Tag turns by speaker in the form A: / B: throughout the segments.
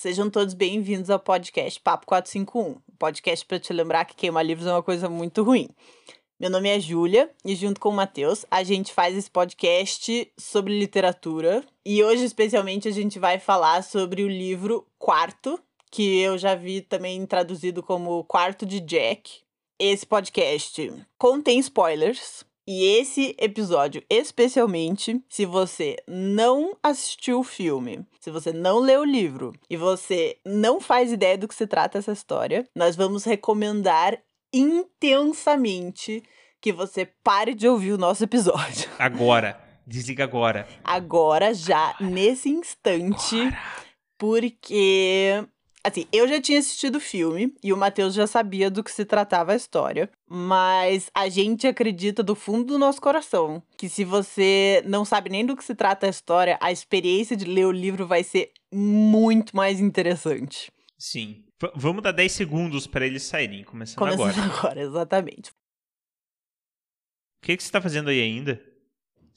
A: Sejam todos bem-vindos ao podcast Papo 451, um podcast para te lembrar que queimar livros é uma coisa muito ruim. Meu nome é Júlia e junto com o Matheus a gente faz esse podcast sobre literatura e hoje especialmente a gente vai falar sobre o livro Quarto, que eu já vi também traduzido como Quarto de Jack. Esse podcast contém spoilers, e esse episódio, especialmente, se você não assistiu o filme, se você não leu o livro e você não faz ideia do que se trata essa história, nós vamos recomendar intensamente que você pare de ouvir o nosso episódio.
B: Agora. Desliga agora.
A: Agora, já, nesse instante.
B: Agora.
A: Porque Assim, eu já tinha assistido o filme e o Matheus já sabia do que se tratava a história, mas a gente acredita do fundo do nosso coração que se você não sabe nem do que se trata a história, a experiência de ler o livro vai ser muito mais interessante.
B: Sim. V vamos dar 10 segundos para eles saírem, começando,
A: começando
B: agora.
A: Começando agora, exatamente.
B: O que, que você tá fazendo aí ainda?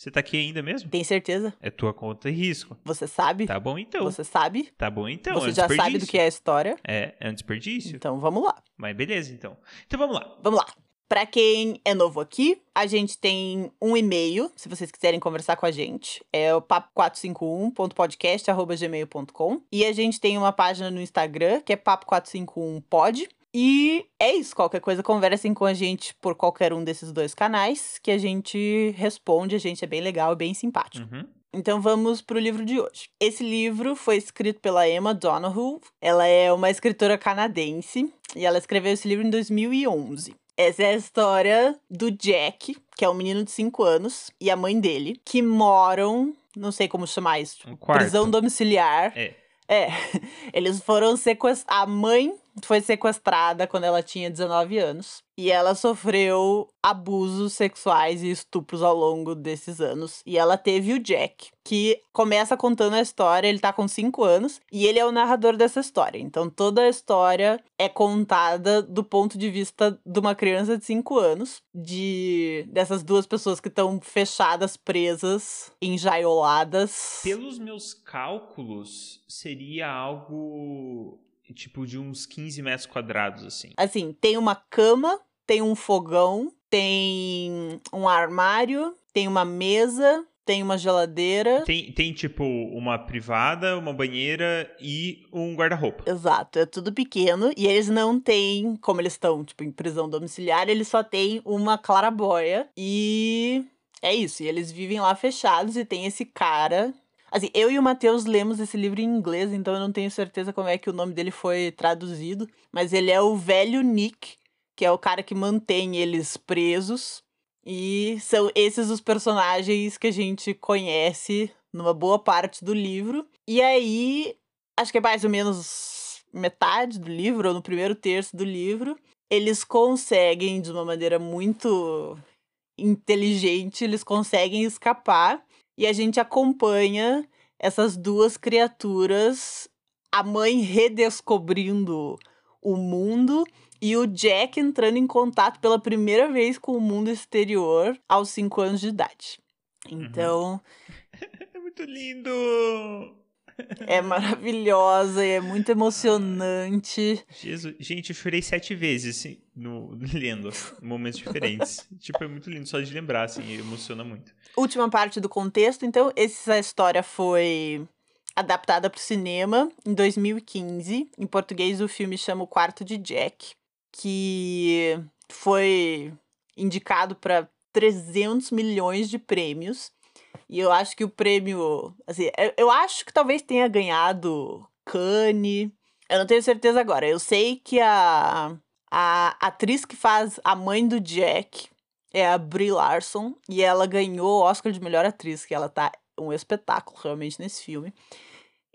B: Você tá aqui ainda mesmo?
A: Tem certeza?
B: É tua conta e risco.
A: Você sabe?
B: Tá bom então.
A: Você sabe?
B: Tá bom então.
A: Você
B: é um
A: já sabe do que é a história?
B: É, é um desperdício.
A: Então vamos lá.
B: Mas beleza então. Então vamos lá.
A: Vamos lá. Para quem é novo aqui, a gente tem um e-mail, se vocês quiserem conversar com a gente. É o papo451.podcast.gmail.com. E a gente tem uma página no Instagram, que é papo451pod. E é isso. Qualquer coisa, conversem com a gente por qualquer um desses dois canais, que a gente responde. A gente é bem legal e bem simpático.
B: Uhum.
A: Então vamos para o livro de hoje. Esse livro foi escrito pela Emma Donoghue. Ela é uma escritora canadense e ela escreveu esse livro em 2011. Essa é a história do Jack, que é um menino de 5 anos, e a mãe dele, que moram, não sei como chamar isso,
B: Um
A: prisão domiciliar.
B: É.
A: É, eles foram sequestrados. A mãe foi sequestrada quando ela tinha 19 anos. E ela sofreu abusos sexuais e estupros ao longo desses anos. E ela teve o Jack, que começa contando a história. Ele tá com 5 anos e ele é o narrador dessa história. Então toda a história é contada do ponto de vista de uma criança de 5 anos, de dessas duas pessoas que estão fechadas, presas, enjaioladas.
B: Pelos meus cálculos, seria algo tipo de uns 15 metros quadrados, assim.
A: Assim, tem uma cama, tem um fogão, tem um armário, tem uma mesa, tem uma geladeira.
B: Tem, tem tipo uma privada, uma banheira e um guarda-roupa.
A: Exato, é tudo pequeno e eles não têm, como eles estão, tipo, em prisão domiciliar, eles só têm uma clarabóia e é isso, e eles vivem lá fechados e tem esse cara Assim, eu e o Matheus lemos esse livro em inglês, então eu não tenho certeza como é que o nome dele foi traduzido. Mas ele é o velho Nick, que é o cara que mantém eles presos. E são esses os personagens que a gente conhece numa boa parte do livro. E aí, acho que é mais ou menos metade do livro, ou no primeiro terço do livro, eles conseguem, de uma maneira muito inteligente, eles conseguem escapar e a gente acompanha essas duas criaturas, a mãe redescobrindo o mundo e o Jack entrando em contato pela primeira vez com o mundo exterior aos 5 anos de idade. Então.
B: Uhum. É muito lindo!
A: É maravilhosa e é muito emocionante.
B: Jesus, gente, eu chorei sete vezes assim, no, lendo, em momentos diferentes. tipo, é muito lindo só de lembrar, assim, emociona muito.
A: Última parte do contexto, então, essa história foi adaptada para o cinema em 2015. Em português, o filme chama O Quarto de Jack, que foi indicado para 300 milhões de prêmios. E eu acho que o prêmio. Assim, eu acho que talvez tenha ganhado Cannes. Eu não tenho certeza agora. Eu sei que a, a atriz que faz a mãe do Jack é a Brie Larson. E ela ganhou o Oscar de melhor atriz, que ela tá um espetáculo realmente nesse filme.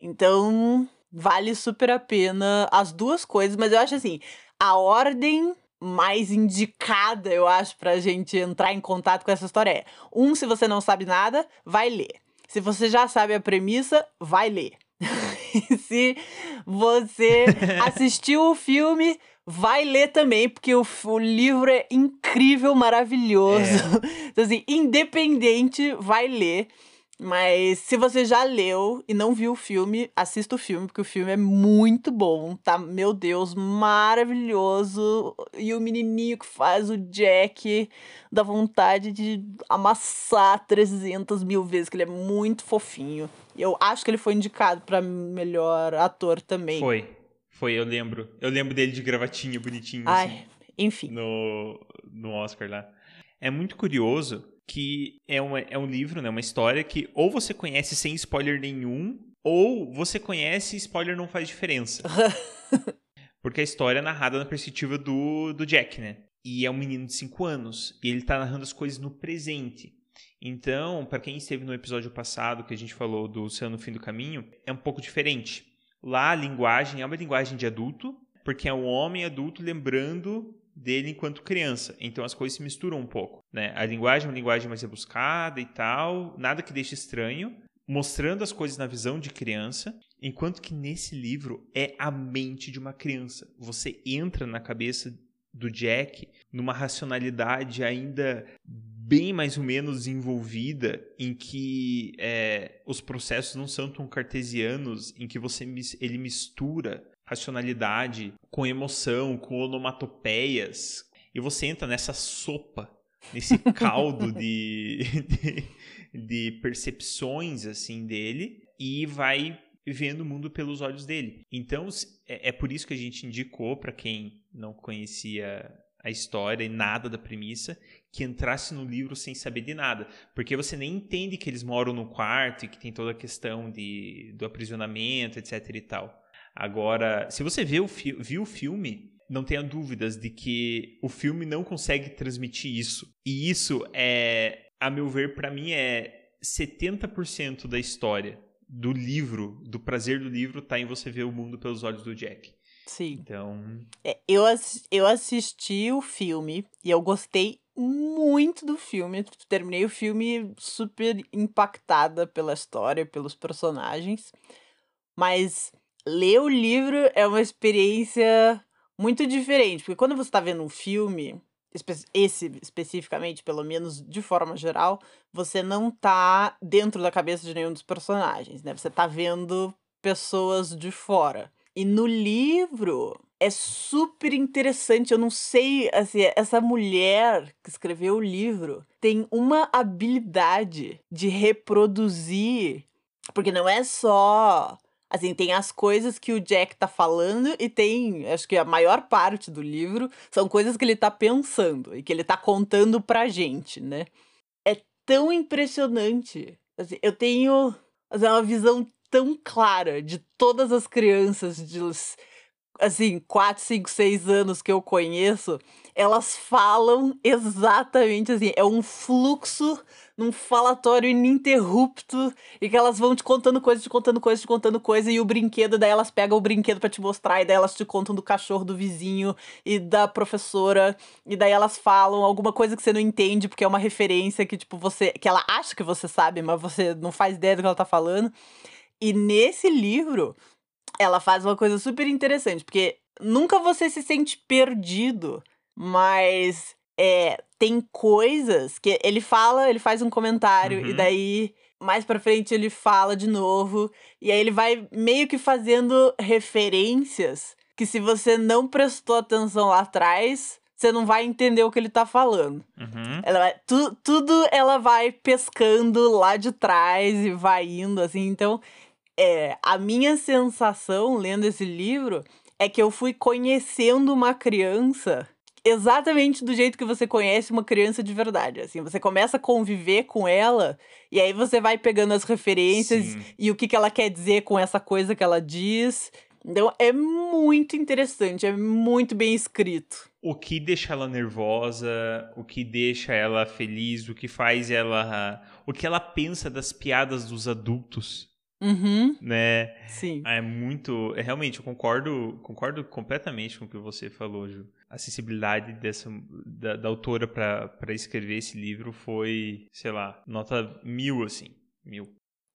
A: Então, vale super a pena as duas coisas, mas eu acho assim, a ordem mais indicada, eu acho, pra gente entrar em contato com essa história é: um, se você não sabe nada, vai ler. Se você já sabe a premissa, vai ler. se você assistiu o filme, vai ler também, porque o, o livro é incrível, maravilhoso. É. Então, assim, independente, vai ler. Mas se você já leu e não viu o filme, assista o filme, porque o filme é muito bom, tá? Meu Deus, maravilhoso. E o menininho que faz o Jack dá vontade de amassar 300 mil vezes, que ele é muito fofinho. Eu acho que ele foi indicado para melhor ator também.
B: Foi, foi, eu lembro. Eu lembro dele de gravatinha bonitinho.
A: Ai,
B: assim,
A: enfim.
B: no, no Oscar lá. É muito curioso que é, uma, é um livro, né, uma história que ou você conhece sem spoiler nenhum, ou você conhece e spoiler não faz diferença. Porque a história é narrada na perspectiva do, do Jack, né? E é um menino de 5 anos, e ele tá narrando as coisas no presente. Então, para quem esteve no episódio passado que a gente falou do Céu no Fim do Caminho, é um pouco diferente. Lá a linguagem é uma linguagem de adulto, porque é um homem adulto lembrando dele enquanto criança. Então as coisas se misturam um pouco. Né? A linguagem é uma linguagem mais rebuscada e tal, nada que deixe estranho, mostrando as coisas na visão de criança, enquanto que nesse livro é a mente de uma criança. Você entra na cabeça do Jack numa racionalidade ainda bem mais ou menos envolvida, em que é, os processos não são tão cartesianos, em que você ele mistura racionalidade com emoção, com onomatopeias, e você entra nessa sopa, nesse caldo de, de, de percepções assim dele e vai vendo o mundo pelos olhos dele. Então é, é por isso que a gente indicou para quem não conhecia a história e nada da premissa, que entrasse no livro sem saber de nada. Porque você nem entende que eles moram no quarto e que tem toda a questão de, do aprisionamento, etc e tal. Agora, se você viu, viu o filme, não tenha dúvidas de que o filme não consegue transmitir isso. E isso é, a meu ver, para mim é 70% da história do livro, do prazer do livro, tá em você ver o mundo pelos olhos do Jack.
A: Sim.
B: Então.
A: É, eu, eu assisti o filme e eu gostei muito do filme. Terminei o filme super impactada pela história, pelos personagens. Mas ler o livro é uma experiência muito diferente, porque quando você está vendo um filme, esse especificamente, pelo menos de forma geral, você não tá dentro da cabeça de nenhum dos personagens, né? Você tá vendo pessoas de fora. E no livro é super interessante. Eu não sei, assim, essa mulher que escreveu o livro tem uma habilidade de reproduzir, porque não é só Assim, tem as coisas que o Jack tá falando e tem, acho que a maior parte do livro são coisas que ele tá pensando e que ele tá contando pra gente, né? É tão impressionante. Assim, eu tenho assim, uma visão tão clara de todas as crianças de assim, 4, 5, 6 anos que eu conheço, elas falam exatamente assim, é um fluxo num falatório ininterrupto e que elas vão te contando coisas, te contando coisas, te contando coisas e o brinquedo, daí elas pegam o brinquedo para te mostrar e daí elas te contam do cachorro do vizinho e da professora e daí elas falam alguma coisa que você não entende porque é uma referência que tipo você, que ela acha que você sabe, mas você não faz ideia do que ela tá falando. E nesse livro, ela faz uma coisa super interessante, porque nunca você se sente perdido, mas é, tem coisas que ele fala, ele faz um comentário uhum. e daí mais para frente ele fala de novo e aí ele vai meio que fazendo referências que se você não prestou atenção lá atrás, você não vai entender o que ele tá falando.
B: Uhum.
A: Ela vai, tu, tudo ela vai pescando lá de trás e vai indo assim, então é, a minha sensação lendo esse livro é que eu fui conhecendo uma criança exatamente do jeito que você conhece uma criança de verdade. Assim, você começa a conviver com ela e aí você vai pegando as referências Sim. e o que, que ela quer dizer com essa coisa que ela diz. Então é muito interessante, é muito bem escrito.
B: O que deixa ela nervosa, o que deixa ela feliz, o que faz ela. O que ela pensa das piadas dos adultos.
A: Uhum.
B: Né?
A: Sim.
B: É muito. É, realmente, eu concordo, concordo completamente com o que você falou, Ju. A sensibilidade dessa, da, da autora para escrever esse livro foi, sei lá, nota mil, assim. Mil.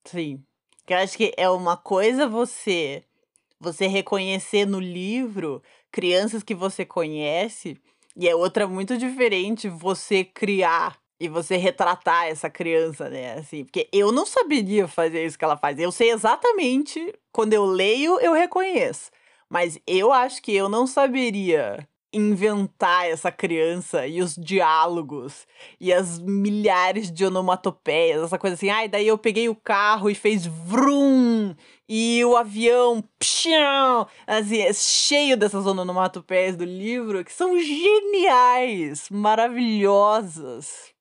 A: Sim. Que eu acho que é uma coisa você você reconhecer no livro crianças que você conhece, e é outra muito diferente você criar e você retratar essa criança, né? Assim, porque eu não saberia fazer isso que ela faz. Eu sei exatamente, quando eu leio, eu reconheço. Mas eu acho que eu não saberia inventar essa criança e os diálogos e as milhares de onomatopeias, essa coisa assim. Ai, ah, daí eu peguei o carro e fez vrum e o avião pshão, assim, é cheio dessas onomatopeias do livro que são geniais, maravilhosas.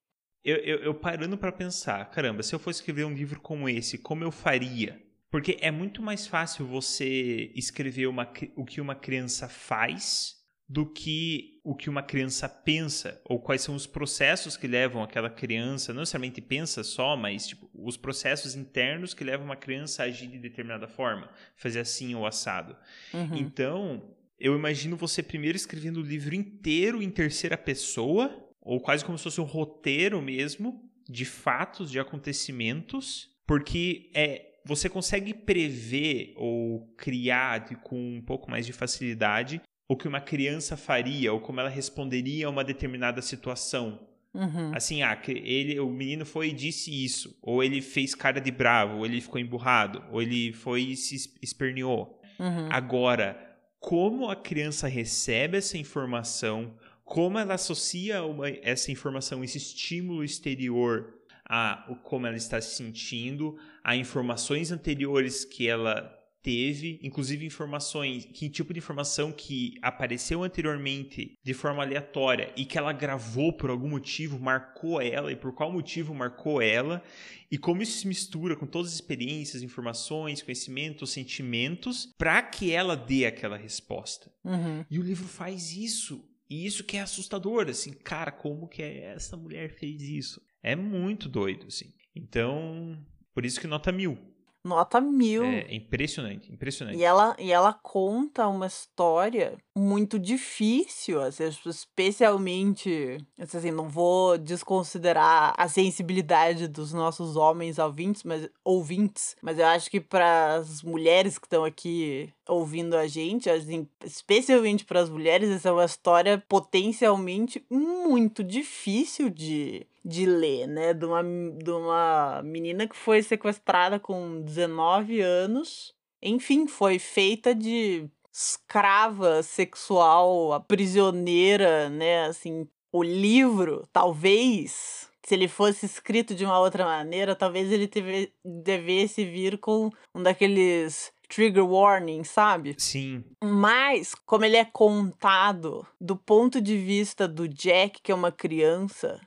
B: Eu, eu, eu parando para pensar, caramba, se eu fosse escrever um livro como esse, como eu faria? Porque é muito mais fácil você escrever uma, o que uma criança faz do que o que uma criança pensa, ou quais são os processos que levam aquela criança, não necessariamente pensa só, mas tipo, os processos internos que levam uma criança a agir de determinada forma, fazer assim ou assado. Uhum. Então, eu imagino você primeiro escrevendo o livro inteiro em terceira pessoa, ou quase como se fosse um roteiro mesmo, de fatos, de acontecimentos, porque é você consegue prever ou criar com um pouco mais de facilidade o que uma criança faria ou como ela responderia a uma determinada situação. Uhum. Assim, ah, ele, o menino foi e disse isso, ou ele fez cara de bravo, ou ele ficou emburrado, ou ele foi e se esperneou. Uhum. Agora, como a criança recebe essa informação, como ela associa uma, essa informação, esse estímulo exterior a como ela está se sentindo, a informações anteriores que ela teve, inclusive informações, que tipo de informação que apareceu anteriormente de forma aleatória e que ela gravou por algum motivo, marcou ela e por qual motivo marcou ela, e como isso se mistura com todas as experiências, informações, conhecimentos, sentimentos, para que ela dê aquela resposta. Uhum. E o livro faz isso. E isso que é assustador, assim, cara, como que essa mulher fez isso? É muito doido, assim. Então, por isso que nota mil.
A: Nota mil.
B: É impressionante, impressionante.
A: E ela, e ela conta uma história muito difícil, assim, especialmente, assim, não vou desconsiderar a sensibilidade dos nossos homens ouvintes, mas ouvintes, mas eu acho que para as mulheres que estão aqui ouvindo a gente, assim, especialmente para as mulheres, essa é uma história potencialmente muito difícil de de ler, né? De uma, de uma menina que foi sequestrada com 19 anos. Enfim, foi feita de escrava sexual, a prisioneira, né? Assim, o livro, talvez, se ele fosse escrito de uma outra maneira, talvez ele teve, devesse vir com um daqueles trigger warning, sabe?
B: Sim.
A: Mas, como ele é contado do ponto de vista do Jack, que é uma criança,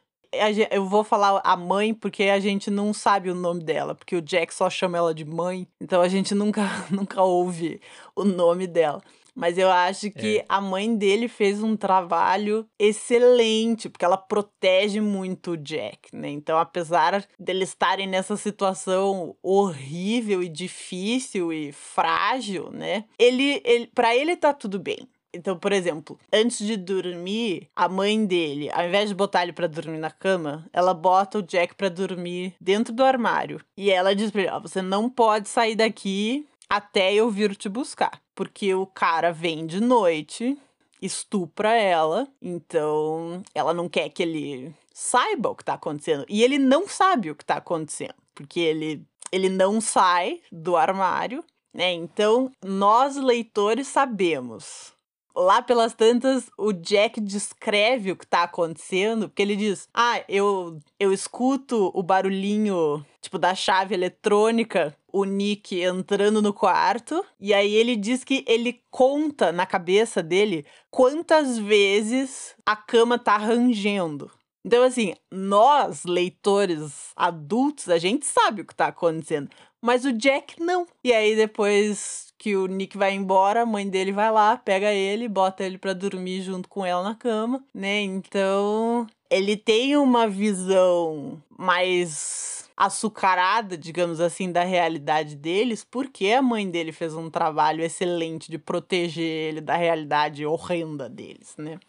A: eu vou falar a mãe porque a gente não sabe o nome dela, porque o Jack só chama ela de mãe, então a gente nunca, nunca ouve o nome dela. Mas eu acho que é. a mãe dele fez um trabalho excelente, porque ela protege muito o Jack, né? Então, apesar deles estarem nessa situação horrível e difícil e frágil, né? Ele, ele para ele tá tudo bem. Então, por exemplo, antes de dormir, a mãe dele, ao invés de botar ele para dormir na cama, ela bota o Jack para dormir dentro do armário. E ela diz pra ele: oh, você não pode sair daqui até eu vir te buscar. Porque o cara vem de noite, estupra ela, então ela não quer que ele saiba o que tá acontecendo. E ele não sabe o que tá acontecendo, porque ele, ele não sai do armário, né? Então, nós leitores sabemos lá pelas tantas, o Jack descreve o que tá acontecendo, porque ele diz: Ah, eu, eu escuto o barulhinho, tipo, da chave eletrônica, o Nick entrando no quarto, e aí ele diz que ele conta na cabeça dele quantas vezes a cama tá rangendo. Então, assim, nós, leitores adultos, a gente sabe o que tá acontecendo. Mas o Jack não. E aí, depois que o Nick vai embora, a mãe dele vai lá, pega ele, bota ele para dormir junto com ela na cama, né? Então, ele tem uma visão mais açucarada, digamos assim, da realidade deles, porque a mãe dele fez um trabalho excelente de proteger ele da realidade horrenda deles, né?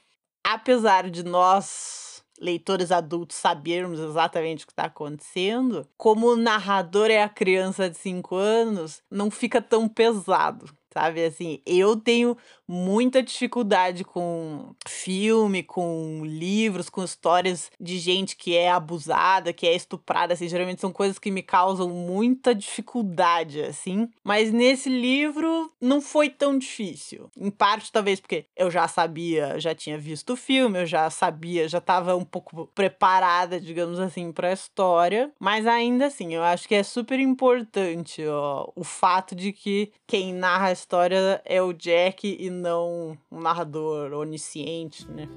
A: Apesar de nós leitores adultos sabermos exatamente o que está acontecendo, como o narrador é a criança de 5 anos, não fica tão pesado. sabe? Assim, eu tenho muita dificuldade com filme, com livros, com histórias de gente que é abusada, que é estuprada, assim, geralmente são coisas que me causam muita dificuldade, assim. Mas nesse livro não foi tão difícil. Em parte, talvez porque eu já sabia, já tinha visto o filme, eu já sabia, já estava um pouco preparada, digamos assim, para a história. Mas ainda assim, eu acho que é super importante ó, o fato de que quem narra a história é o Jack e não um narrador onisciente, né?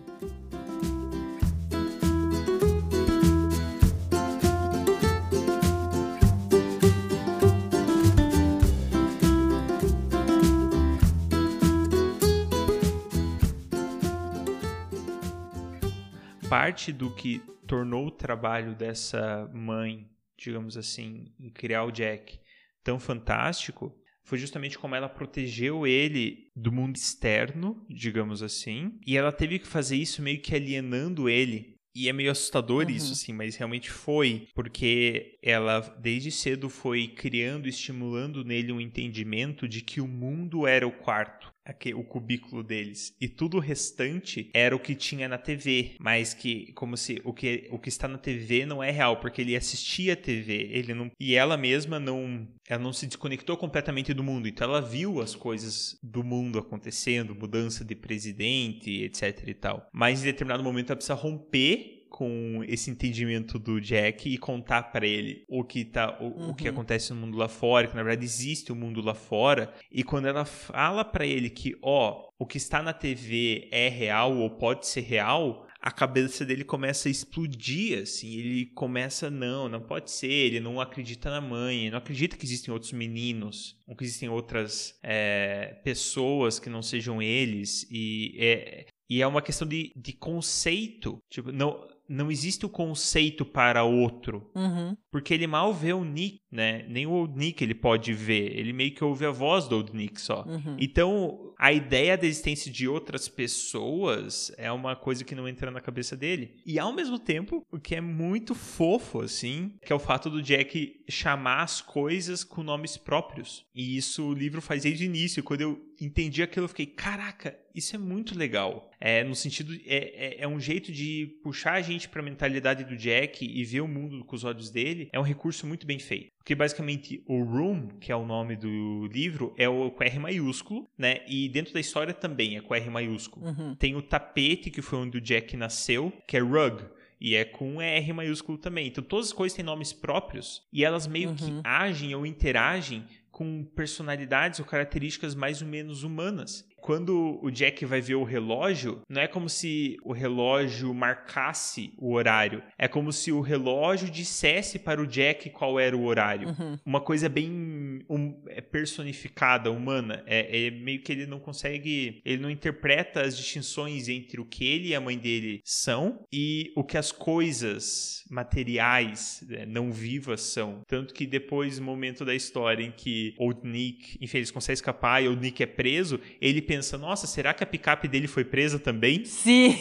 B: Parte do que tornou o trabalho dessa mãe, digamos assim, em criar o Jack tão fantástico foi justamente como ela protegeu ele do mundo externo, digamos assim, e ela teve que fazer isso meio que alienando ele. E é meio assustador uhum. isso, assim, mas realmente foi, porque ela desde cedo foi criando, estimulando nele um entendimento de que o mundo era o quarto aqui, o cubículo deles. E tudo o restante era o que tinha na TV. Mas que, como se o que, o que está na TV não é real, porque ele assistia a TV. Ele não, e ela mesma não. Ela não se desconectou completamente do mundo. Então ela viu as coisas do mundo acontecendo, mudança de presidente, etc e tal. Mas em determinado momento ela precisa romper com esse entendimento do Jack e contar para ele o que tá o, uhum. o, que uhum. acontece no mundo lá fora, que na verdade existe o um mundo lá fora, e quando ela fala para ele que, ó, o que está na TV é real ou pode ser real, a cabeça dele começa a explodir, assim, ele começa, não, não pode ser, ele não acredita na mãe, não acredita que existem outros meninos, ou que existem outras é, pessoas que não sejam eles, e é, e é uma questão de, de conceito, tipo, não, não existe o conceito para outro.
A: Uhum.
B: Porque ele mal vê o Nick, né? Nem o Nick ele pode ver. Ele meio que ouve a voz do Old Nick só.
A: Uhum.
B: Então, a ideia da existência de outras pessoas é uma coisa que não entra na cabeça dele. E ao mesmo tempo, o que é muito fofo, assim, que é o fato do Jack chamar as coisas com nomes próprios. E isso o livro faz desde o início. Quando eu entendi aquilo, eu fiquei, caraca, isso é muito legal. É no sentido é, é, é um jeito de puxar a gente para a mentalidade do Jack e ver o mundo com os olhos dele. É um recurso muito bem feito. Porque basicamente o Room, que é o nome do livro, é o com R maiúsculo, né? E dentro da história também é com R maiúsculo.
A: Uhum.
B: Tem o tapete, que foi onde o Jack nasceu, que é Rug. E é com R maiúsculo também. Então todas as coisas têm nomes próprios e elas meio uhum. que agem ou interagem com personalidades ou características mais ou menos humanas quando o Jack vai ver o relógio, não é como se o relógio marcasse o horário. É como se o relógio dissesse para o Jack qual era o horário.
A: Uhum.
B: Uma coisa bem um, é personificada, humana. É, é, meio que ele não consegue. Ele não interpreta as distinções entre o que ele e a mãe dele são e o que as coisas materiais, né, não vivas são. Tanto que depois, no momento da história em que o Nick, enfim, eles conseguem escapar e o Nick é preso, ele pensa, nossa, será que a picape dele foi presa também?
A: Sim.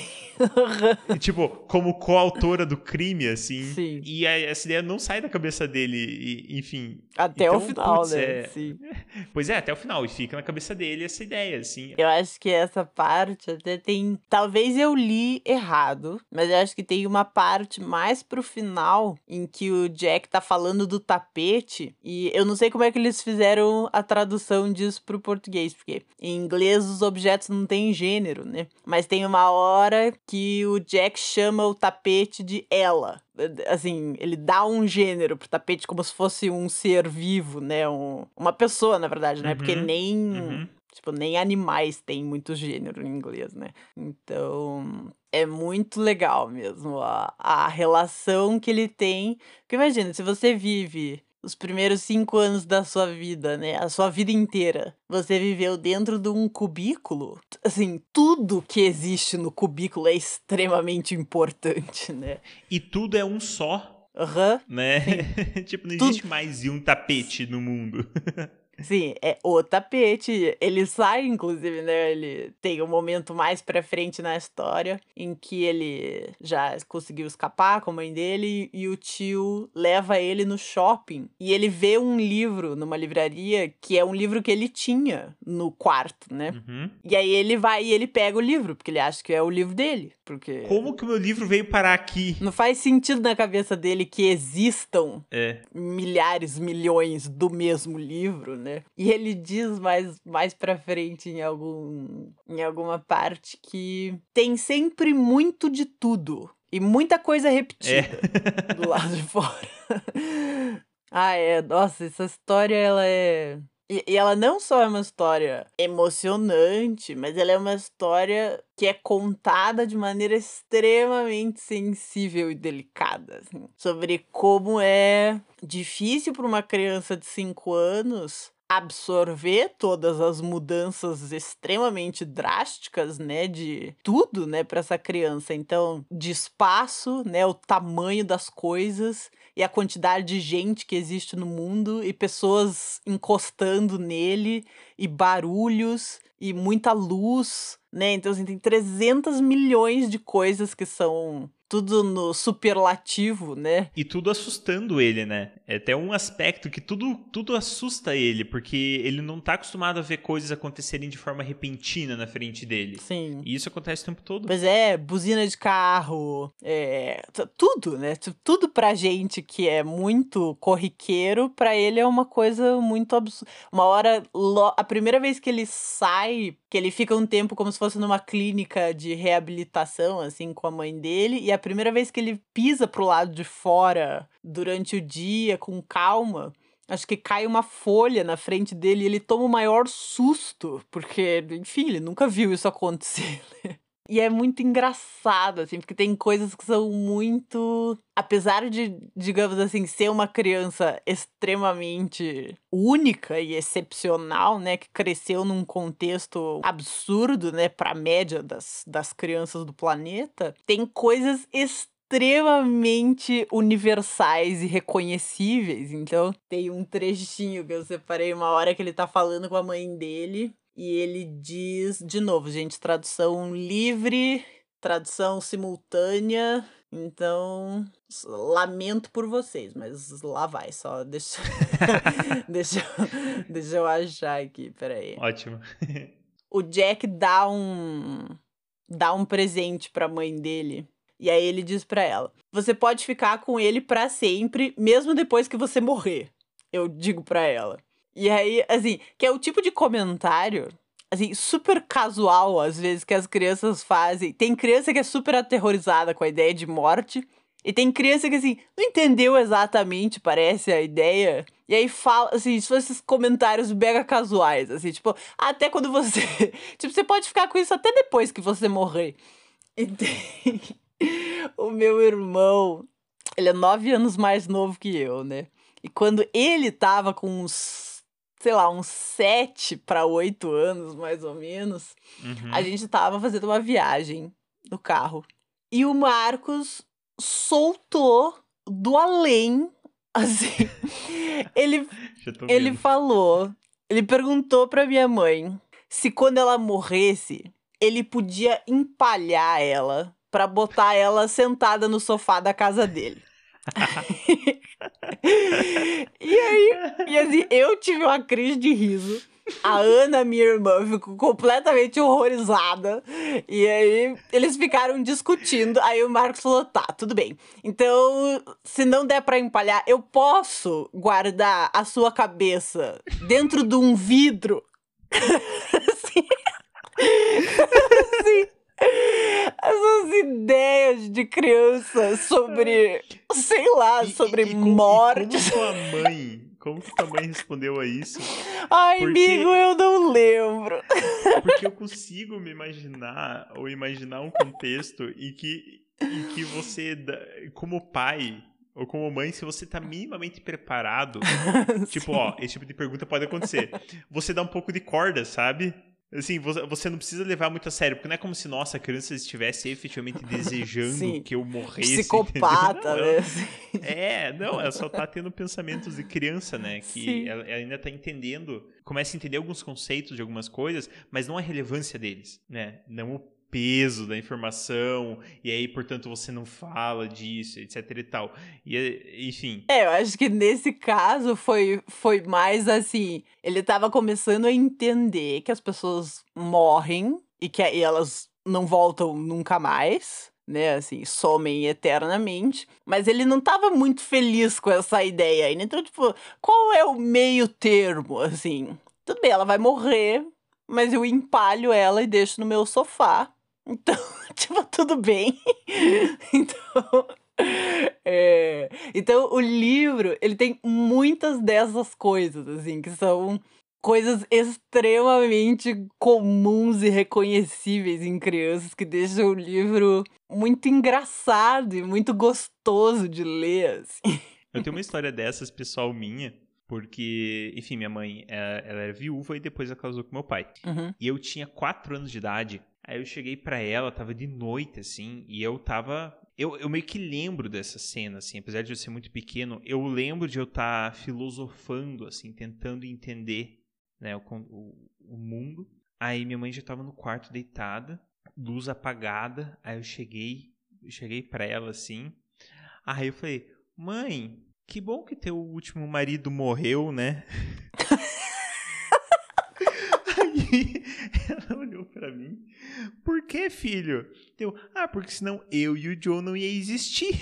B: e, tipo, como coautora do crime, assim.
A: Sim.
B: E a, essa ideia não sai da cabeça dele, e, enfim.
A: Até então, o final, putz, né?
B: É...
A: Sim.
B: Pois é, até o final. E fica na cabeça dele essa ideia, assim.
A: Eu acho que essa parte até tem. Talvez eu li errado, mas eu acho que tem uma parte mais pro final em que o Jack tá falando do tapete. E eu não sei como é que eles fizeram a tradução disso pro português, porque em inglês os objetos não têm gênero, né? Mas tem uma hora que o Jack chama o tapete de ela. Assim, ele dá um gênero pro tapete como se fosse um ser vivo, né? Um, uma pessoa, na verdade, né? Uhum, Porque nem. Uhum. Tipo, nem animais têm muito gênero em inglês, né? Então, é muito legal mesmo a, a relação que ele tem. Porque imagina, se você vive os primeiros cinco anos da sua vida, né? A sua vida inteira. Você viveu dentro de um cubículo. Assim, tudo que existe no cubículo é extremamente importante, né?
B: E tudo é um só.
A: Aham.
B: Uhum, né? tipo, não existe tudo... mais um tapete no mundo.
A: Sim, é o tapete. Ele sai, inclusive, né? Ele tem um momento mais pra frente na história em que ele já conseguiu escapar com a mãe dele e o tio leva ele no shopping. E ele vê um livro numa livraria que é um livro que ele tinha no quarto, né?
B: Uhum.
A: E aí ele vai e ele pega o livro, porque ele acha que é o livro dele. Porque.
B: Como que o meu livro veio parar aqui?
A: Não faz sentido na cabeça dele que existam
B: É.
A: milhares, milhões do mesmo livro, né? E ele diz mais, mais pra frente em, algum, em alguma parte que tem sempre muito de tudo. E muita coisa repetida do lado de fora. ah, é. Nossa, essa história, ela é. E, e ela não só é uma história emocionante, mas ela é uma história que é contada de maneira extremamente sensível e delicada. assim, sobre como é difícil para uma criança de 5 anos absorver todas as mudanças extremamente drásticas, né, de tudo, né, para essa criança. Então, de espaço, né, o tamanho das coisas e a quantidade de gente que existe no mundo e pessoas encostando nele e barulhos e muita luz, né? Então, assim, tem 300 milhões de coisas que são tudo no superlativo, né?
B: E tudo assustando ele, né? É até um aspecto que tudo, tudo assusta ele, porque ele não tá acostumado a ver coisas acontecerem de forma repentina na frente dele.
A: Sim.
B: E isso acontece o tempo todo.
A: Pois é, buzina de carro, é, tudo, né? Tu- Tudo pra gente que é muito corriqueiro, pra ele é uma coisa muito absurda. Uma hora, a primeira vez que ele sai, que ele fica um tempo como se fosse numa clínica de reabilitação, assim, com a mãe dele, e a primeira vez que ele pisa pro lado de fora durante o dia, com calma. Acho que cai uma folha na frente dele e ele toma o maior susto, porque, enfim, ele nunca viu isso acontecer. E é muito engraçado, assim, porque tem coisas que são muito. Apesar de, digamos assim, ser uma criança extremamente única e excepcional, né? Que cresceu num contexto absurdo, né? Pra média das, das crianças do planeta, tem coisas extremamente universais e reconhecíveis. Então, tem um trechinho que eu separei uma hora que ele tá falando com a mãe dele. E ele diz, de novo, gente, tradução livre, tradução simultânea. Então, lamento por vocês, mas lá vai, só deixa, deixa, deixa eu achar aqui, peraí.
B: Ótimo.
A: O Jack dá um dá um presente pra mãe dele. E aí ele diz pra ela: "Você pode ficar com ele pra sempre, mesmo depois que você morrer". Eu digo pra ela. E aí, assim, que é o tipo de comentário assim, super casual às vezes que as crianças fazem. Tem criança que é super aterrorizada com a ideia de morte, e tem criança que, assim, não entendeu exatamente, parece, a ideia. E aí fala, assim, são esses comentários mega casuais, assim, tipo, até quando você. tipo, você pode ficar com isso até depois que você morrer. E tem. o meu irmão, ele é nove anos mais novo que eu, né? E quando ele tava com uns, sei lá, uns sete para oito anos, mais ou menos,
B: Uhum.
A: a gente tava fazendo uma viagem no carro. E o Marcos soltou do além, assim. ele, ele falou, ele perguntou pra minha mãe se quando ela morresse, ele podia empalhar ela pra botar ela sentada no sofá da casa dele. E aí, e assim, eu tive uma crise de riso. A Ana, minha irmã, ficou completamente horrorizada. E aí, eles ficaram discutindo. Aí o Marcos falou: tá, tudo bem. Então, se não der pra empalhar, eu posso guardar a sua cabeça dentro de um vidro. assim. assim. Essas ideias de criança sobre, sei lá,
B: E-
A: sobre
B: e- e como-
A: morte.
B: E como tua mãe, como que tua mãe respondeu a isso?
A: Ai,
B: porque-
A: amigo, eu não lembro.
B: Porque eu consigo me imaginar, ou imaginar um contexto em que, em que você, como pai ou como mãe, se você tá minimamente preparado, tipo, ó, esse tipo de pergunta pode acontecer. Você dá um pouco de corda, sabe? Assim, você não precisa levar muito a sério, porque não é como se, nossa, a criança estivesse efetivamente desejando
A: Sim.
B: que eu morresse.
A: Psicopata,
B: não,
A: né?
B: É, não, ela só tá tendo pensamentos de criança, né? Que ela, ela, ainda tá entendendo, começa a entender alguns conceitos de algumas coisas, mas não a relevância deles, né? Não o peso da informação, e aí, portanto, você não fala disso, etc e tal. E, enfim.
A: É, eu acho que nesse caso foi, foi mais assim: ele tava começando a entender que as pessoas morrem e que aí elas não voltam nunca mais. Né, assim, somem eternamente, mas ele não tava muito feliz com essa ideia ainda. Então, tipo, qual é o meio termo, assim? Tudo bem, ela vai morrer, mas eu empalho ela e deixo no meu sofá então, tipo, tudo bem. então, é, então, o livro, ele tem muitas dessas coisas, assim, que são coisas extremamente comuns e reconhecíveis em crianças que deixam o livro muito engraçado e muito gostoso de ler, assim.
B: Eu tenho uma história dessas, pessoal, minha, porque, enfim, minha mãe, ela, ela era viúva e depois ela casou com meu pai.
A: Uhum.
B: E eu tinha quatro anos de idade Aí eu cheguei para ela, tava de noite, assim, e eu tava. Eu, eu meio que lembro dessa cena, assim, apesar de eu ser muito pequeno, eu lembro de eu estar tá filosofando, assim, tentando entender né, o, o, o mundo. Aí minha mãe já tava no quarto deitada, luz apagada. Aí eu cheguei, eu cheguei para ela assim. Aí eu falei: "Mãe, que bom que teu último marido morreu, né?" Aí ela olhou para mim. Por que, filho? Eu, ah, porque senão eu e o Joe não ia existir.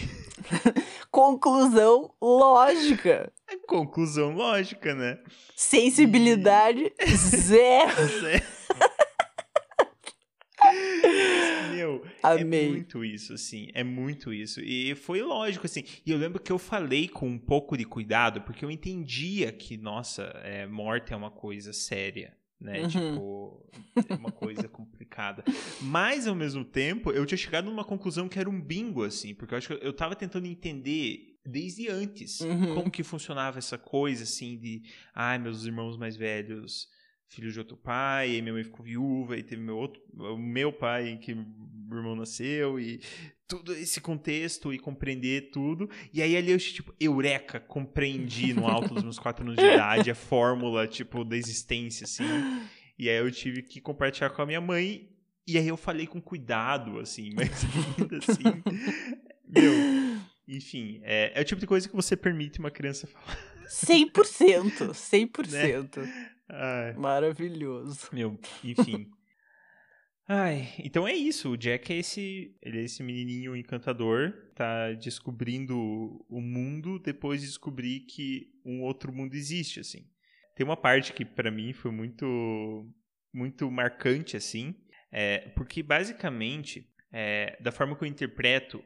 A: Conclusão lógica.
B: Conclusão lógica, né?
A: Sensibilidade e... zero. zero.
B: Meu, é Amei. é muito isso, assim, é muito isso. E foi lógico, assim. E eu lembro que eu falei com um pouco de cuidado, porque eu entendia que, nossa, é, morte é uma coisa séria né? Uhum. Tipo, é uma coisa complicada. Mas, ao mesmo tempo, eu tinha chegado numa conclusão que era um bingo, assim, porque eu acho que eu tava tentando entender desde antes uhum. como que funcionava essa coisa, assim, de, ai, meus irmãos mais velhos filho de outro pai, e minha mãe ficou viúva, e teve meu outro, o meu pai que meu irmão nasceu, e todo esse contexto e compreender tudo. E aí ali eu, tipo, eureka, compreendi no alto dos meus quatro anos de idade a fórmula, tipo, da existência, assim. E aí eu tive que compartilhar com a minha mãe, e aí eu falei com cuidado, assim, mas ainda assim, meu, enfim, é, é o tipo de coisa que você permite uma criança falar.
A: 100%, 100%.
B: Né? Ai.
A: Maravilhoso.
B: Meu, enfim. Ai, então é isso. O Jack é esse, ele é esse menininho encantador, tá descobrindo o mundo depois de descobrir que um outro mundo existe, assim. Tem uma parte que para mim foi muito muito marcante assim, é, porque basicamente, é, da forma que eu interpreto,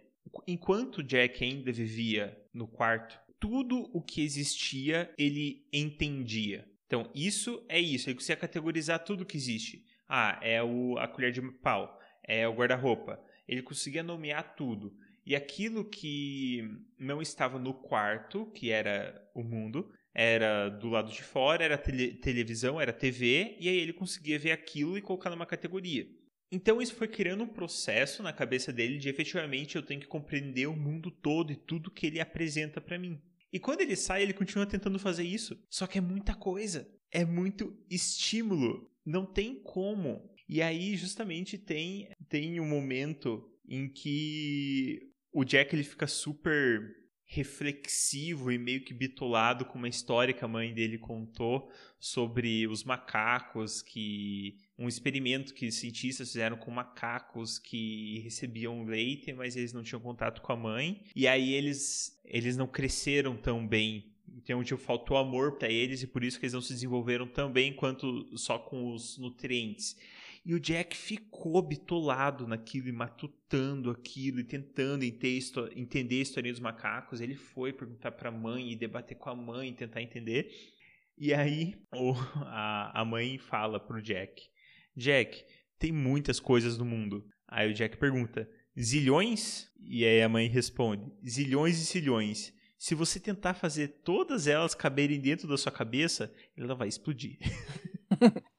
B: enquanto o Jack ainda vivia no quarto, tudo o que existia ele entendia. Então, isso é isso. Ele conseguia categorizar tudo que existe. Ah, é o, a colher de pau, é o guarda-roupa. Ele conseguia nomear tudo. E aquilo que não estava no quarto, que era o mundo, era do lado de fora, era tele, televisão, era TV, e aí ele conseguia ver aquilo e colocar numa categoria. Então isso foi criando um processo na cabeça dele de efetivamente eu tenho que compreender o mundo todo e tudo que ele apresenta para mim. E quando ele sai, ele continua tentando fazer isso. Só que é muita coisa. É muito estímulo. Não tem como. E aí, justamente, tem, tem um momento em que o Jack ele fica super reflexivo e meio que bitolado com uma história que a mãe dele contou sobre os macacos que um experimento que cientistas fizeram com macacos que recebiam leite, mas eles não tinham contato com a mãe, e aí eles eles não cresceram tão bem. Então, tipo, faltou amor para eles e por isso que eles não se desenvolveram tão bem quanto só com os nutrientes. E o Jack ficou bitolado naquilo e matutando aquilo e tentando entender a história dos macacos. Ele foi perguntar para a mãe e debater com a mãe, tentar entender. E aí o, a, a mãe fala pro Jack: Jack, tem muitas coisas no mundo. Aí o Jack pergunta: zilhões? E aí a mãe responde: zilhões e zilhões. Se você tentar fazer todas elas caberem dentro da sua cabeça, ela vai explodir.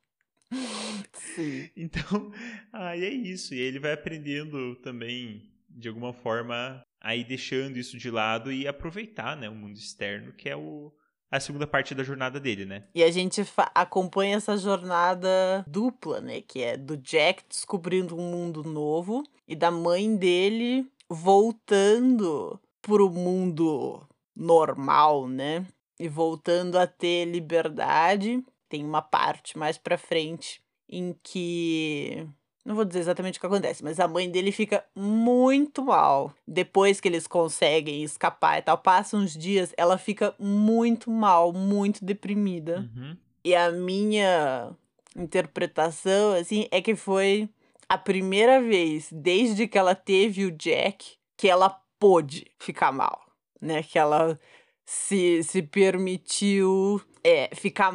A: Sim.
B: Então, aí é isso. E ele vai aprendendo também, de alguma forma, aí deixando isso de lado e aproveitar, né, o mundo externo, que é o, a segunda parte da jornada dele, né?
A: E a gente acompanha essa jornada dupla, né? Que é do Jack descobrindo um mundo novo e da mãe dele voltando pro mundo normal, né? E voltando a ter liberdade. Tem uma parte mais pra frente em que não vou dizer exatamente o que acontece, mas a mãe dele fica muito mal. Depois que eles conseguem escapar e tal, passam uns dias, ela fica muito mal, muito deprimida.
B: Uhum.
A: E a minha interpretação, assim, é que foi a primeira vez desde que ela teve o Jack que ela pôde ficar mal, né? Que ela se, se permitiu é, ficar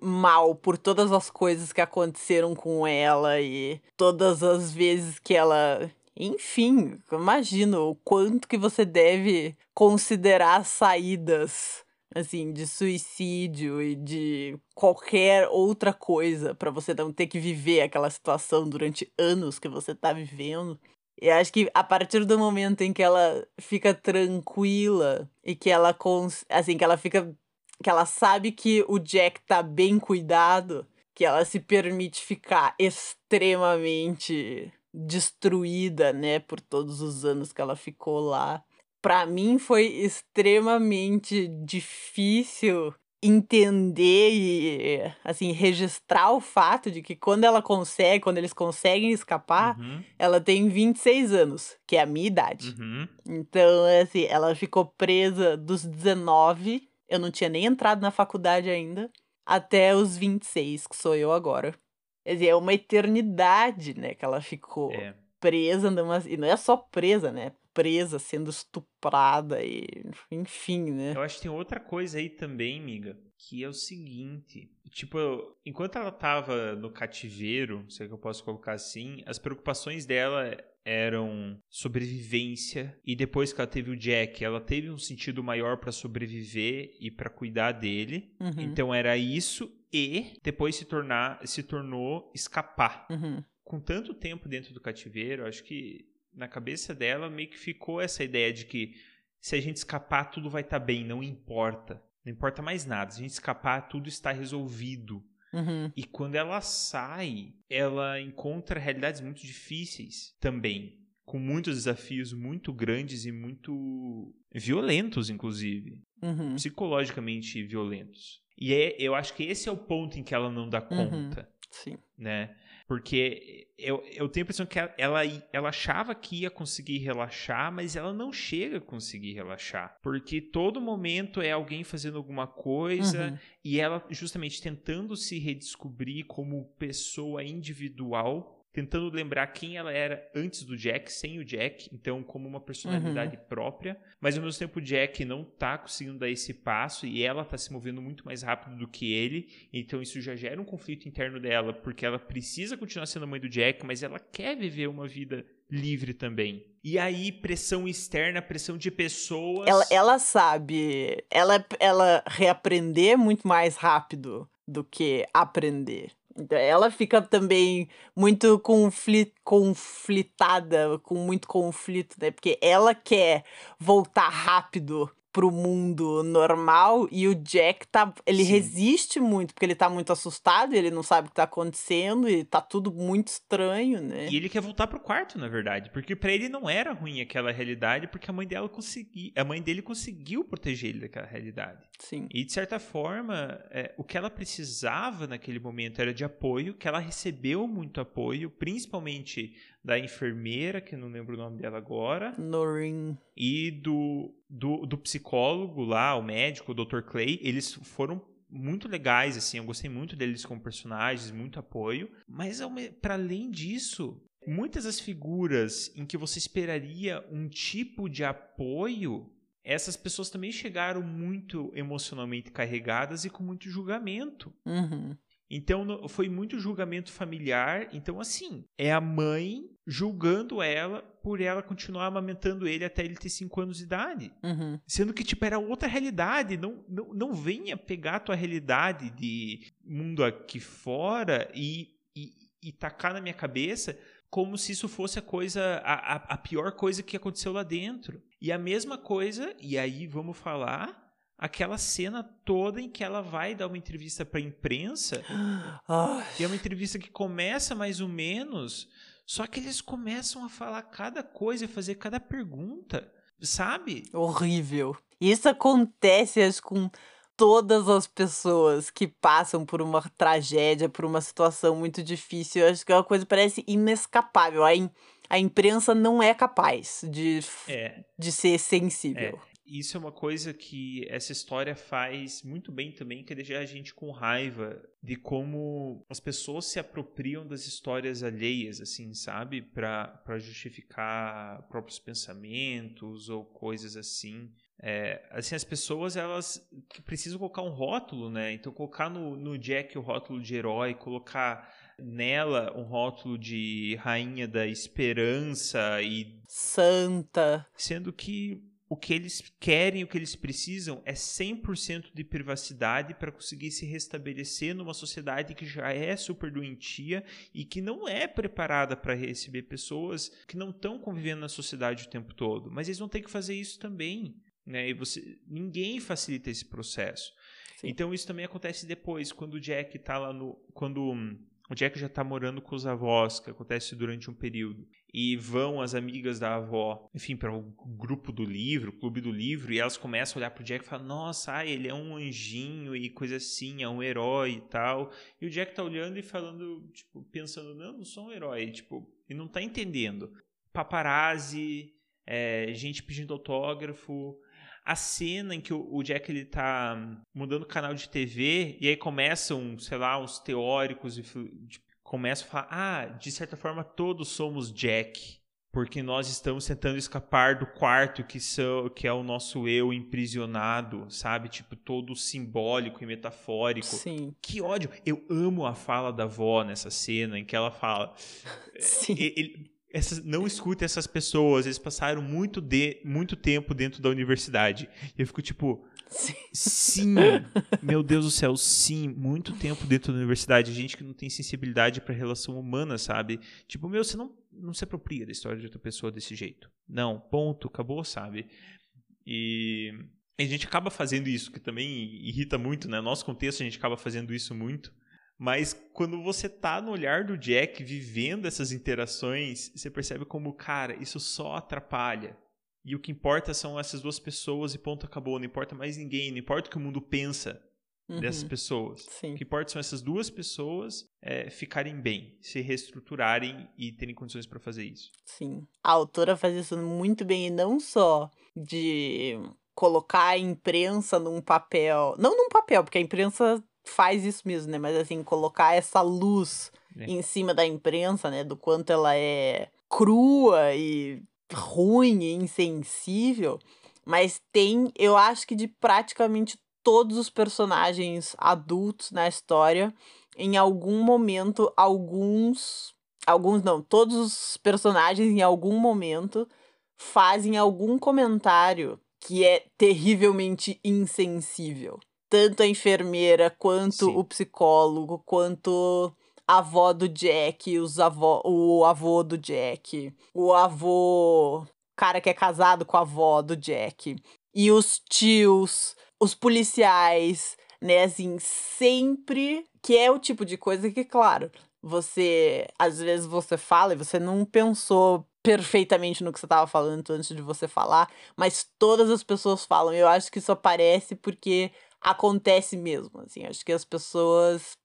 A: mal por todas as coisas que aconteceram com ela e todas as vezes que ela. Enfim, imagino o quanto que você deve considerar saídas assim de suicídio e de qualquer outra coisa para você não ter que viver aquela situação durante anos que você tá vivendo. E acho que a partir do momento em que ela fica tranquila e que ela cons assim que ela fica que ela sabe que o Jack tá bem cuidado, que ela se permite ficar extremamente destruída, né, por todos os anos que ela ficou lá. Para mim foi extremamente difícil entender e assim registrar o fato de que quando ela consegue, quando eles conseguem escapar,
B: uhum.
A: ela tem 26 anos, que é a minha idade.
B: Uhum.
A: Então, assim, ela ficou presa dos 19 eu não tinha nem entrado na faculdade ainda, até os 26, que sou eu agora. Quer dizer, é uma eternidade, né, que ela ficou
B: É.
A: presa numa. E não é só presa, né? Presa, sendo estuprada e. Enfim, né?
B: Eu acho que tem outra coisa aí também, miga, que é o seguinte. Tipo, enquanto ela tava no cativeiro, se é que eu posso colocar assim, as preocupações dela eram sobrevivência e depois que ela teve o Jack, ela teve um sentido maior para sobreviver e para cuidar dele.
A: Uhum.
B: Então era isso e depois se tornar se tornou escapar.
A: Uhum.
B: Com tanto tempo dentro do cativeiro, acho que na cabeça dela meio que ficou essa ideia de que se a gente escapar tudo vai estar tá bem, não importa. Não importa mais nada. Se a gente escapar, tudo está resolvido.
A: Uhum.
B: E quando ela sai, ela encontra realidades muito difíceis também. Com muitos desafios muito grandes e muito violentos, inclusive.
A: Uhum.
B: Psicologicamente violentos. E é, eu acho que esse é o ponto em que ela não dá
A: Uhum.
B: conta,
A: Sim.
B: né? Porque eu, eu tenho a impressão que ela, ela achava que ia conseguir relaxar, mas ela não chega a conseguir relaxar. Porque todo momento é alguém fazendo alguma coisa
A: Uhum.
B: e ela justamente tentando se redescobrir como pessoa individual, tentando lembrar quem ela era antes do Jack, sem o Jack, então como uma personalidade própria, mas ao mesmo tempo o Jack não tá conseguindo dar esse passo e ela tá se movendo muito mais rápido do que ele, então isso já gera um conflito interno dela, porque ela precisa continuar sendo a mãe do Jack, mas ela quer viver uma vida livre também. E aí, pressão externa, pressão de pessoas.
A: Ela, ela sabe. Ela, ela reaprender muito mais rápido do que aprender. Ela fica também muito conflit, conflitada, com muito conflito, né? Porque ela quer voltar rápido pro mundo normal e o Jack tá ele
B: Sim.
A: resiste muito porque ele tá muito assustado, ele não sabe o que tá acontecendo e tá tudo muito estranho, né?
B: E ele quer voltar pro quarto, na verdade, porque para ele não era ruim aquela realidade, porque a mãe dela conseguiu, a mãe dele conseguiu proteger ele daquela realidade.
A: Sim.
B: E de certa forma, é, o que ela precisava naquele momento era de apoio, que ela recebeu muito apoio, principalmente da enfermeira, que não lembro o nome dela agora,
A: Noreen.
B: e do, do, do psicólogo lá, o médico, o Dr. Clay, eles foram muito legais, assim, eu gostei muito deles como personagens, muito apoio, mas para além disso, muitas das figuras em que você esperaria um tipo de apoio, essas pessoas também chegaram muito emocionalmente carregadas e com muito julgamento.
A: Uhum.
B: Então foi muito julgamento familiar. Então, assim, é a mãe julgando ela por ela continuar amamentando ele até ele ter 5 anos de idade.
A: Uhum.
B: Sendo que, tipo, era outra realidade. Não, não, não venha pegar a tua realidade de mundo aqui fora e, e, e tacar na minha cabeça como se isso fosse a coisa, a, a, a pior coisa que aconteceu lá dentro. E a mesma coisa, e aí vamos falar aquela cena toda em que ela vai dar uma entrevista para a imprensa. E é uma entrevista que começa mais ou menos, só que eles começam a falar cada coisa, fazer cada pergunta, sabe?
A: Horrível. Isso acontece acho, com todas as pessoas que passam por uma tragédia, por uma situação muito difícil. Eu acho que é uma coisa que parece inescapável. A, in, a imprensa não é capaz de,
B: é.
A: de ser sensível.
B: É. Isso é uma coisa que essa história faz muito bem também, que é deixar a gente com raiva de como as pessoas se apropriam das histórias alheias, assim, sabe? Para justificar próprios pensamentos ou coisas assim. É, assim, as pessoas elas precisam colocar um rótulo, né? Então, colocar no, no Jack o rótulo de herói, colocar nela um rótulo de rainha da esperança e.
A: Santa.
B: Sendo que o que eles querem, o que eles precisam é 100% de privacidade para conseguir se restabelecer numa sociedade que já é super doentia e que não é preparada para receber pessoas que não estão convivendo na sociedade o tempo todo. Mas eles vão ter que fazer isso também. Né? E você, ninguém facilita esse processo. Sim. Então isso também acontece depois, quando o Jack está lá no. Quando o Jack já está morando com os avós, que acontece durante um período. E vão as amigas da avó, enfim, para o grupo do livro, o clube do livro, e elas começam a olhar pro Jack e falam: Nossa, ah, ele é um anjinho e coisa assim, é um herói e tal. E o Jack tá olhando e falando, tipo, pensando: Não, não sou um herói. Tipo, e não tá entendendo. Paparazzi, é, gente pedindo autógrafo, a cena em que o, Jack ele tá mudando o canal de TV e aí começam, sei lá, uns teóricos e começam a falar: "Ah, de certa forma todos somos Jack, porque nós estamos tentando escapar do quarto que são, que é o nosso eu emprisionado, sabe? Tipo todo simbólico e metafórico.
A: Sim.
B: Que ódio. Eu amo a fala da avó nessa cena em que ela fala
A: Sim.
B: Ele, essas, não escute essas pessoas, eles passaram muito, de, muito tempo dentro da universidade. E eu fico tipo, sim. sim, meu Deus do céu, sim, muito tempo dentro da universidade. Gente que não tem sensibilidade para relação humana, sabe? Tipo, meu, você não, não se apropria da história de outra pessoa desse jeito. Não, ponto, acabou, sabe? E a gente acaba fazendo isso, que também irrita muito, né? Nosso contexto a gente acaba fazendo isso muito. Mas quando você tá no olhar do Jack vivendo essas interações, você percebe como, cara, isso só atrapalha. E o que importa são essas duas pessoas e ponto acabou. Não importa mais ninguém, não importa o que o mundo pensa uhum. dessas pessoas.
A: Sim.
B: O que importa são essas duas pessoas é, ficarem bem, se reestruturarem e terem condições para fazer isso.
A: Sim. A autora faz isso muito bem e não só de colocar a imprensa num papel. Não num papel, porque a imprensa faz isso mesmo, né? Mas assim, colocar essa luz é. em cima da imprensa, né? Do quanto ela é crua e ruim e insensível. Mas tem, eu acho que de praticamente todos os personagens adultos na história, em algum momento, alguns. Alguns não, todos os personagens em algum momento fazem algum comentário que é terrivelmente insensível tanto a enfermeira quanto Sim. o psicólogo, quanto a avó do Jack, os avó, o avô do Jack, o avô, cara que é casado com a avó do Jack, e os tios, os policiais, né, assim, sempre que é o tipo de coisa que, claro, você, às vezes você fala e você não pensou perfeitamente no que você estava falando antes de você falar, mas todas as pessoas falam. Eu acho que isso aparece porque acontece mesmo, assim. Acho que as pessoas.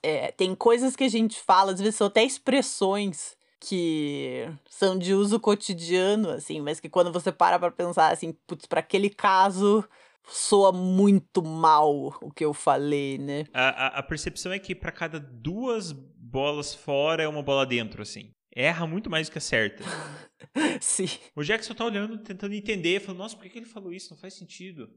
A: É, tem coisas que a gente fala, às vezes são até expressões que são de uso cotidiano, assim, mas que quando você para pra pensar, assim, putz, pra aquele caso soa muito mal o que eu falei, né?
B: A, a, a percepção é que para cada duas bolas fora é uma bola dentro, assim. Erra muito mais do que acerta.
A: Sim.
B: O Jackson tá olhando, tentando entender, falando, nossa, por que, que ele falou isso? Não faz sentido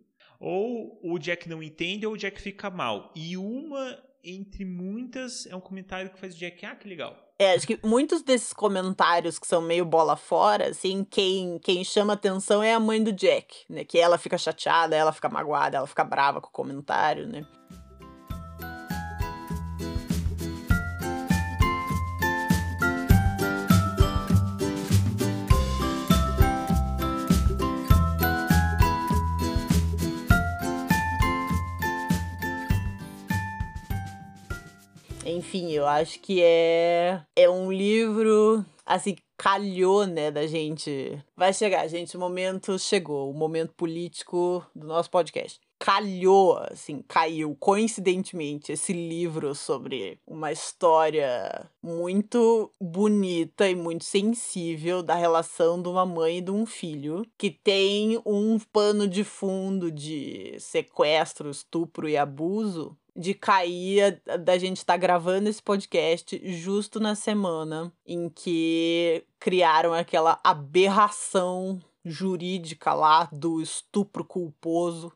B: ou o Jack não entende ou o Jack fica mal. E uma entre muitas é um comentário que faz o Jack, ah, que legal.
A: É, acho que muitos desses comentários que são meio bola fora, assim, quem, quem chama atenção é a mãe do Jack, né? Que ela fica chateada, ela fica magoada, ela fica brava com o comentário, né? Enfim, eu acho que é é um livro assim calhou, né, da gente. Vai chegar, gente, o momento chegou, o momento político do nosso podcast calhou, assim, caiu coincidentemente esse livro sobre uma história muito bonita e muito sensível da relação de uma mãe e de um filho, que tem um pano de fundo de sequestro, estupro e abuso, de cair da gente estar tá gravando esse podcast justo na semana em que criaram aquela aberração jurídica lá do estupro culposo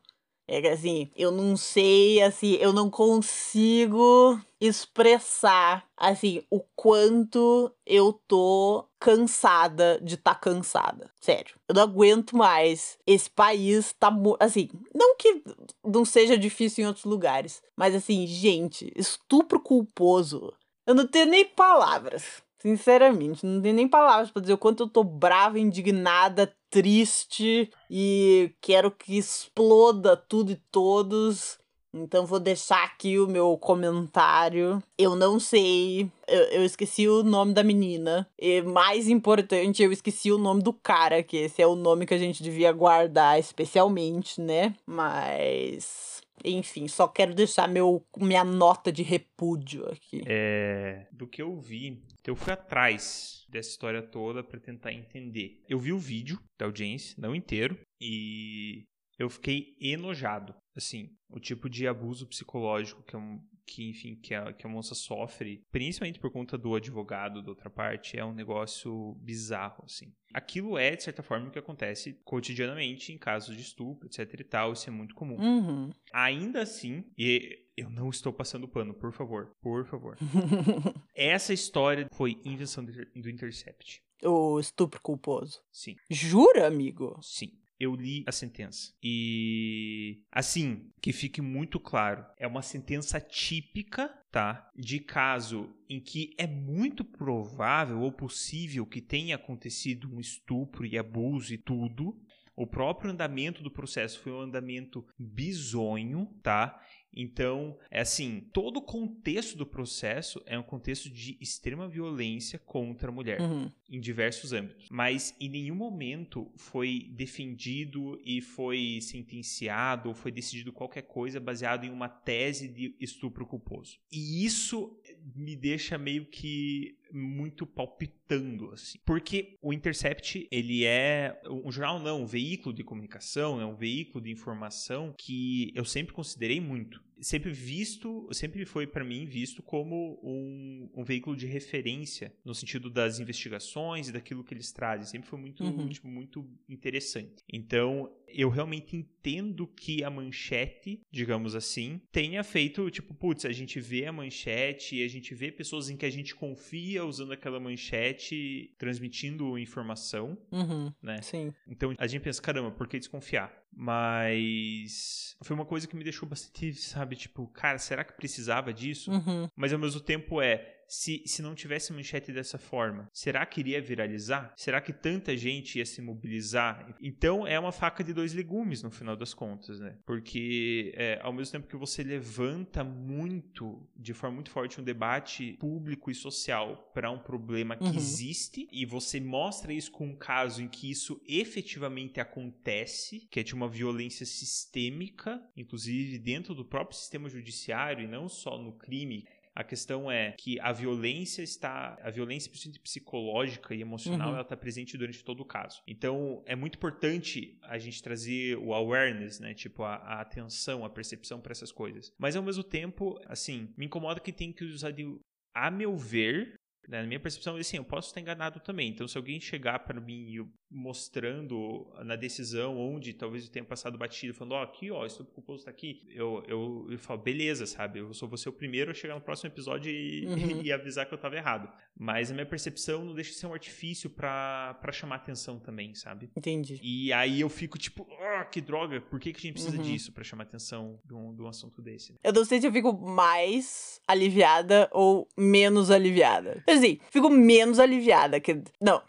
A: é que assim, eu não sei, assim, eu não consigo expressar, assim, o quanto eu tô cansada de tá cansada. Sério. Eu não aguento mais. Esse país tá, assim, não que não seja difícil em outros lugares, mas assim, gente, estupro culposo. Eu não tenho nem palavras. Sinceramente, não tenho nem palavras para dizer o quanto eu tô brava, indignada, triste e quero que exploda tudo e todos. Então vou deixar aqui o meu comentário. Eu não sei, eu, eu, esqueci o nome da menina. E mais importante, eu esqueci o nome do cara, que esse é o nome que a gente devia guardar especialmente, né? Mas enfim, só quero deixar meu, minha nota de repúdio aqui.
B: É, do que eu vi, eu fui atrás dessa história toda para tentar entender. Eu vi o vídeo da audiência, não inteiro, e eu fiquei enojado. Assim, o tipo de abuso psicológico que, um, que enfim, que a, que a moça sofre, principalmente por conta do advogado da outra parte, é um negócio bizarro, assim. Aquilo é, de certa forma, o que acontece cotidianamente em casos de estupro, etc e tal, isso é muito comum.
A: Uhum.
B: Ainda assim, e eu não estou passando pano, por favor, por favor. Essa história foi invenção do Intercept.
A: O estupro culposo.
B: Sim.
A: Jura, amigo?
B: Sim eu li a sentença. E assim, que fique muito claro, é uma sentença típica, tá? De caso em que é muito provável ou possível que tenha acontecido um estupro e abuso e tudo. O próprio andamento do processo foi um andamento bizonho, tá? Então, é assim, todo o contexto do processo é um contexto de extrema violência contra a mulher,
A: uhum.
B: em diversos âmbitos. Mas em nenhum momento foi defendido e foi sentenciado ou foi decidido qualquer coisa baseado em uma tese de estupro culposo. E isso me deixa meio que muito palpitando assim. Porque o Intercept, ele é um jornal não, um veículo de comunicação, é um veículo de informação que eu sempre considerei muito sempre visto, sempre foi para mim visto como um, um, veículo de referência no sentido das investigações e daquilo que eles trazem. Sempre foi muito, uhum. tipo, muito interessante. Então, eu realmente entendo que a manchete, digamos assim, tenha feito, tipo, putz, a gente vê a manchete e a gente vê pessoas em que a gente confia usando aquela manchete, transmitindo informação,
A: uhum.
B: né?
A: Sim.
B: Então, a gente pensa, caramba, por que desconfiar? Mas foi uma coisa que me deixou bastante, sabe, tipo, cara, será que precisava disso?
A: Uhum.
B: Mas ao mesmo tempo é, se, se não tivesse manchete dessa forma, será que iria viralizar? Será que tanta gente ia se mobilizar? Então é uma faca de dois legumes no final das contas, né? Porque é, ao mesmo tempo que você levanta muito, de forma muito forte, um debate público e social para um problema que uhum. existe e você mostra isso com um caso em que isso efetivamente acontece, que é de uma violência sistêmica, inclusive dentro do próprio sistema judiciário e não só no crime a questão é que a violência está, a violência psicológica e emocional, uhum. ela está presente durante todo o caso. Então, é muito importante a gente trazer o awareness, né? Tipo, a, a atenção, a percepção para essas coisas. Mas, ao mesmo tempo, assim, me incomoda que tem que usar de a meu ver, né, na minha percepção, assim, eu posso estar enganado também. Então, se alguém chegar para mim mostrando na decisão onde talvez eu tenha passado batido, falando, ó, oh, aqui, ó, estupro culposo tá aqui, eu, eu, eu falo, beleza, sabe? Eu sou você o primeiro a chegar no próximo episódio e, uhum. e avisar que eu tava errado. Mas a minha percepção não deixa de ser um artifício para chamar atenção também, sabe?
A: Entendi.
B: E aí eu fico tipo, ah, oh, que droga, por que, que a gente precisa uhum. disso para chamar atenção de um, de um assunto desse?
A: Eu não sei se eu fico mais aliviada ou menos aliviada. Assim, fico menos aliviada, que... Não,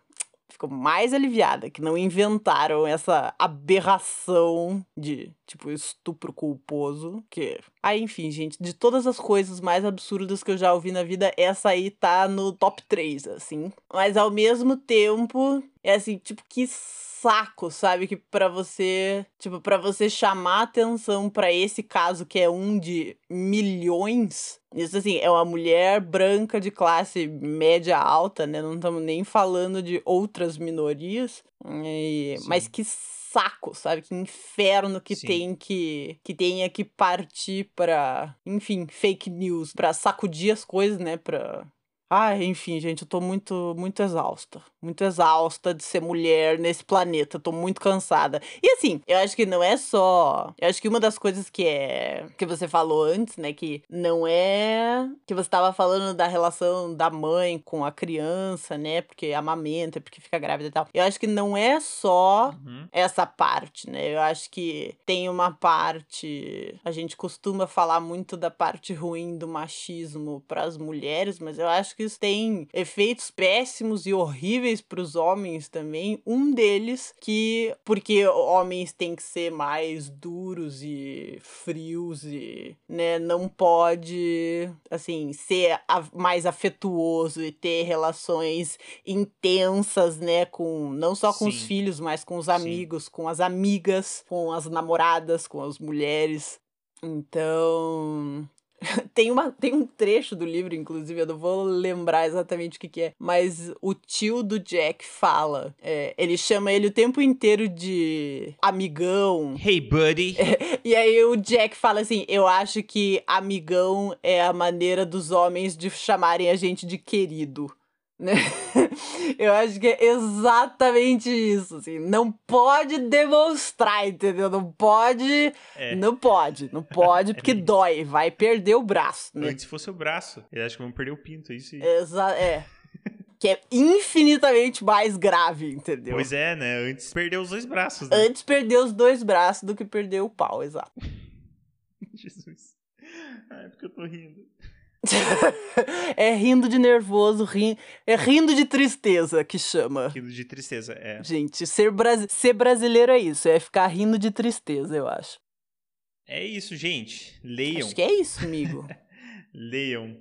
A: ficou mais aliviada que não inventaram essa aberração de tipo estupro culposo, que Aí, enfim, gente, de todas as coisas mais absurdas que eu já ouvi na vida, essa aí tá no top 3, assim. Mas ao mesmo tempo, é assim, tipo, que saco, sabe? Que para você, tipo, para você chamar atenção para esse caso que é um de milhões, isso assim, é uma mulher branca de classe média alta, né? Não estamos nem falando de outras minorias. E... Mas que saco, sabe? Que inferno que Sim. tem que que tenha que partir para, enfim, fake news, para sacudir as coisas, né, para Ai, enfim, gente, eu tô muito, muito exausta. Muito exausta de ser mulher nesse planeta. Tô muito cansada. E assim, eu acho que não é só. Eu acho que uma das coisas que é. que você falou antes, né? Que não é. Que você tava falando da relação da mãe com a criança, né? Porque amamenta, porque fica grávida e tal. Eu acho que não é só uhum. essa parte, né? Eu acho que tem uma parte. A gente costuma falar muito da parte ruim do machismo para as mulheres, mas eu acho que isso tem efeitos péssimos e horríveis para os homens também. Um deles que porque homens têm que ser mais duros e frios e, né, não pode assim ser mais afetuoso e ter relações intensas, né, com não só com Sim. os filhos, mas com os amigos, Sim. com as amigas, com as namoradas, com as mulheres. Então, tem, uma, tem um trecho do livro, inclusive, eu não vou lembrar exatamente o que, que é, mas o tio do Jack fala. É, ele chama ele o tempo inteiro de amigão.
B: Hey, buddy.
A: É, e aí o Jack fala assim: Eu acho que amigão é a maneira dos homens de chamarem a gente de querido né? Eu acho que é exatamente isso, assim, não pode demonstrar, entendeu? Não pode, é. não pode, não pode, porque é dói, vai perder o braço, né?
B: Antes fosse o braço, eu acho que vão perder o pinto, isso aí.
A: Exa é. que é infinitamente mais grave, entendeu?
B: Pois é, né? Antes perdeu os dois braços, né?
A: Antes perdeu os dois braços do que perder o pau, exato.
B: Jesus. Ai, porque eu tô rindo.
A: é rindo de nervoso, ri... é rindo de tristeza que chama.
B: Rindo de tristeza, é.
A: Gente, ser, bra... ser brasileiro é isso, é ficar rindo de tristeza, eu acho.
B: É isso, gente. Leiam.
A: Acho que é isso, amigo.
B: Leiam.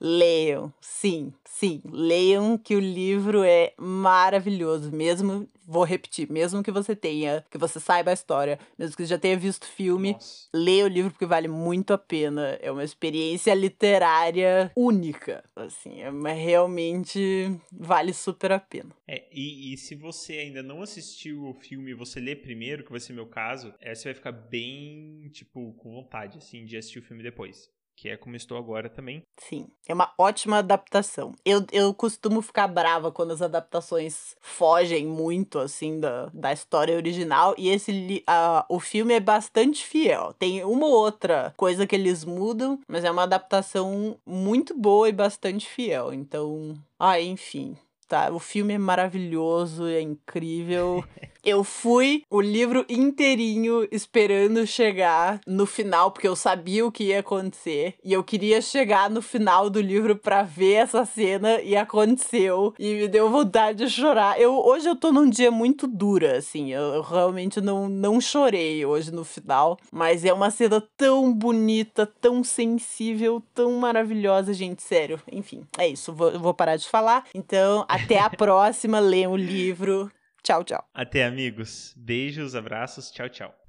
A: Leiam, sim, sim. Leiam que o livro é maravilhoso, mesmo, vou repetir, mesmo que você tenha, que você saiba a história, mesmo que você já tenha visto o filme, Nossa. leia o livro porque vale muito a pena. É uma experiência literária única, assim, é realmente vale super a pena.
B: É, e, e se você ainda não assistiu o filme e você lê primeiro, que vai ser meu caso, é, você vai ficar bem, tipo, com vontade, assim, de assistir o filme depois que é como estou agora também.
A: Sim, é uma ótima adaptação. Eu, eu costumo ficar brava quando as adaptações fogem muito, assim, da, da história original, e esse uh, o filme é bastante fiel. Tem uma ou outra coisa que eles mudam, mas é uma adaptação muito boa e bastante fiel. Então, ah, enfim, tá? O filme é maravilhoso, é incrível. eu fui o livro inteirinho esperando chegar no final, porque eu sabia o que ia acontecer. E eu queria chegar no final do livro para ver essa cena e aconteceu. E me deu vontade de chorar. Eu, hoje eu tô num dia muito dura, assim. Eu, eu realmente não, não chorei hoje no final. Mas é uma cena tão bonita, tão sensível, tão maravilhosa, gente. Sério. Enfim, é isso. Vou, vou parar de falar. Então, até a próxima. Leiam o livro. Tchau, tchau.
B: Até, amigos. Beijos, abraços. Tchau, tchau.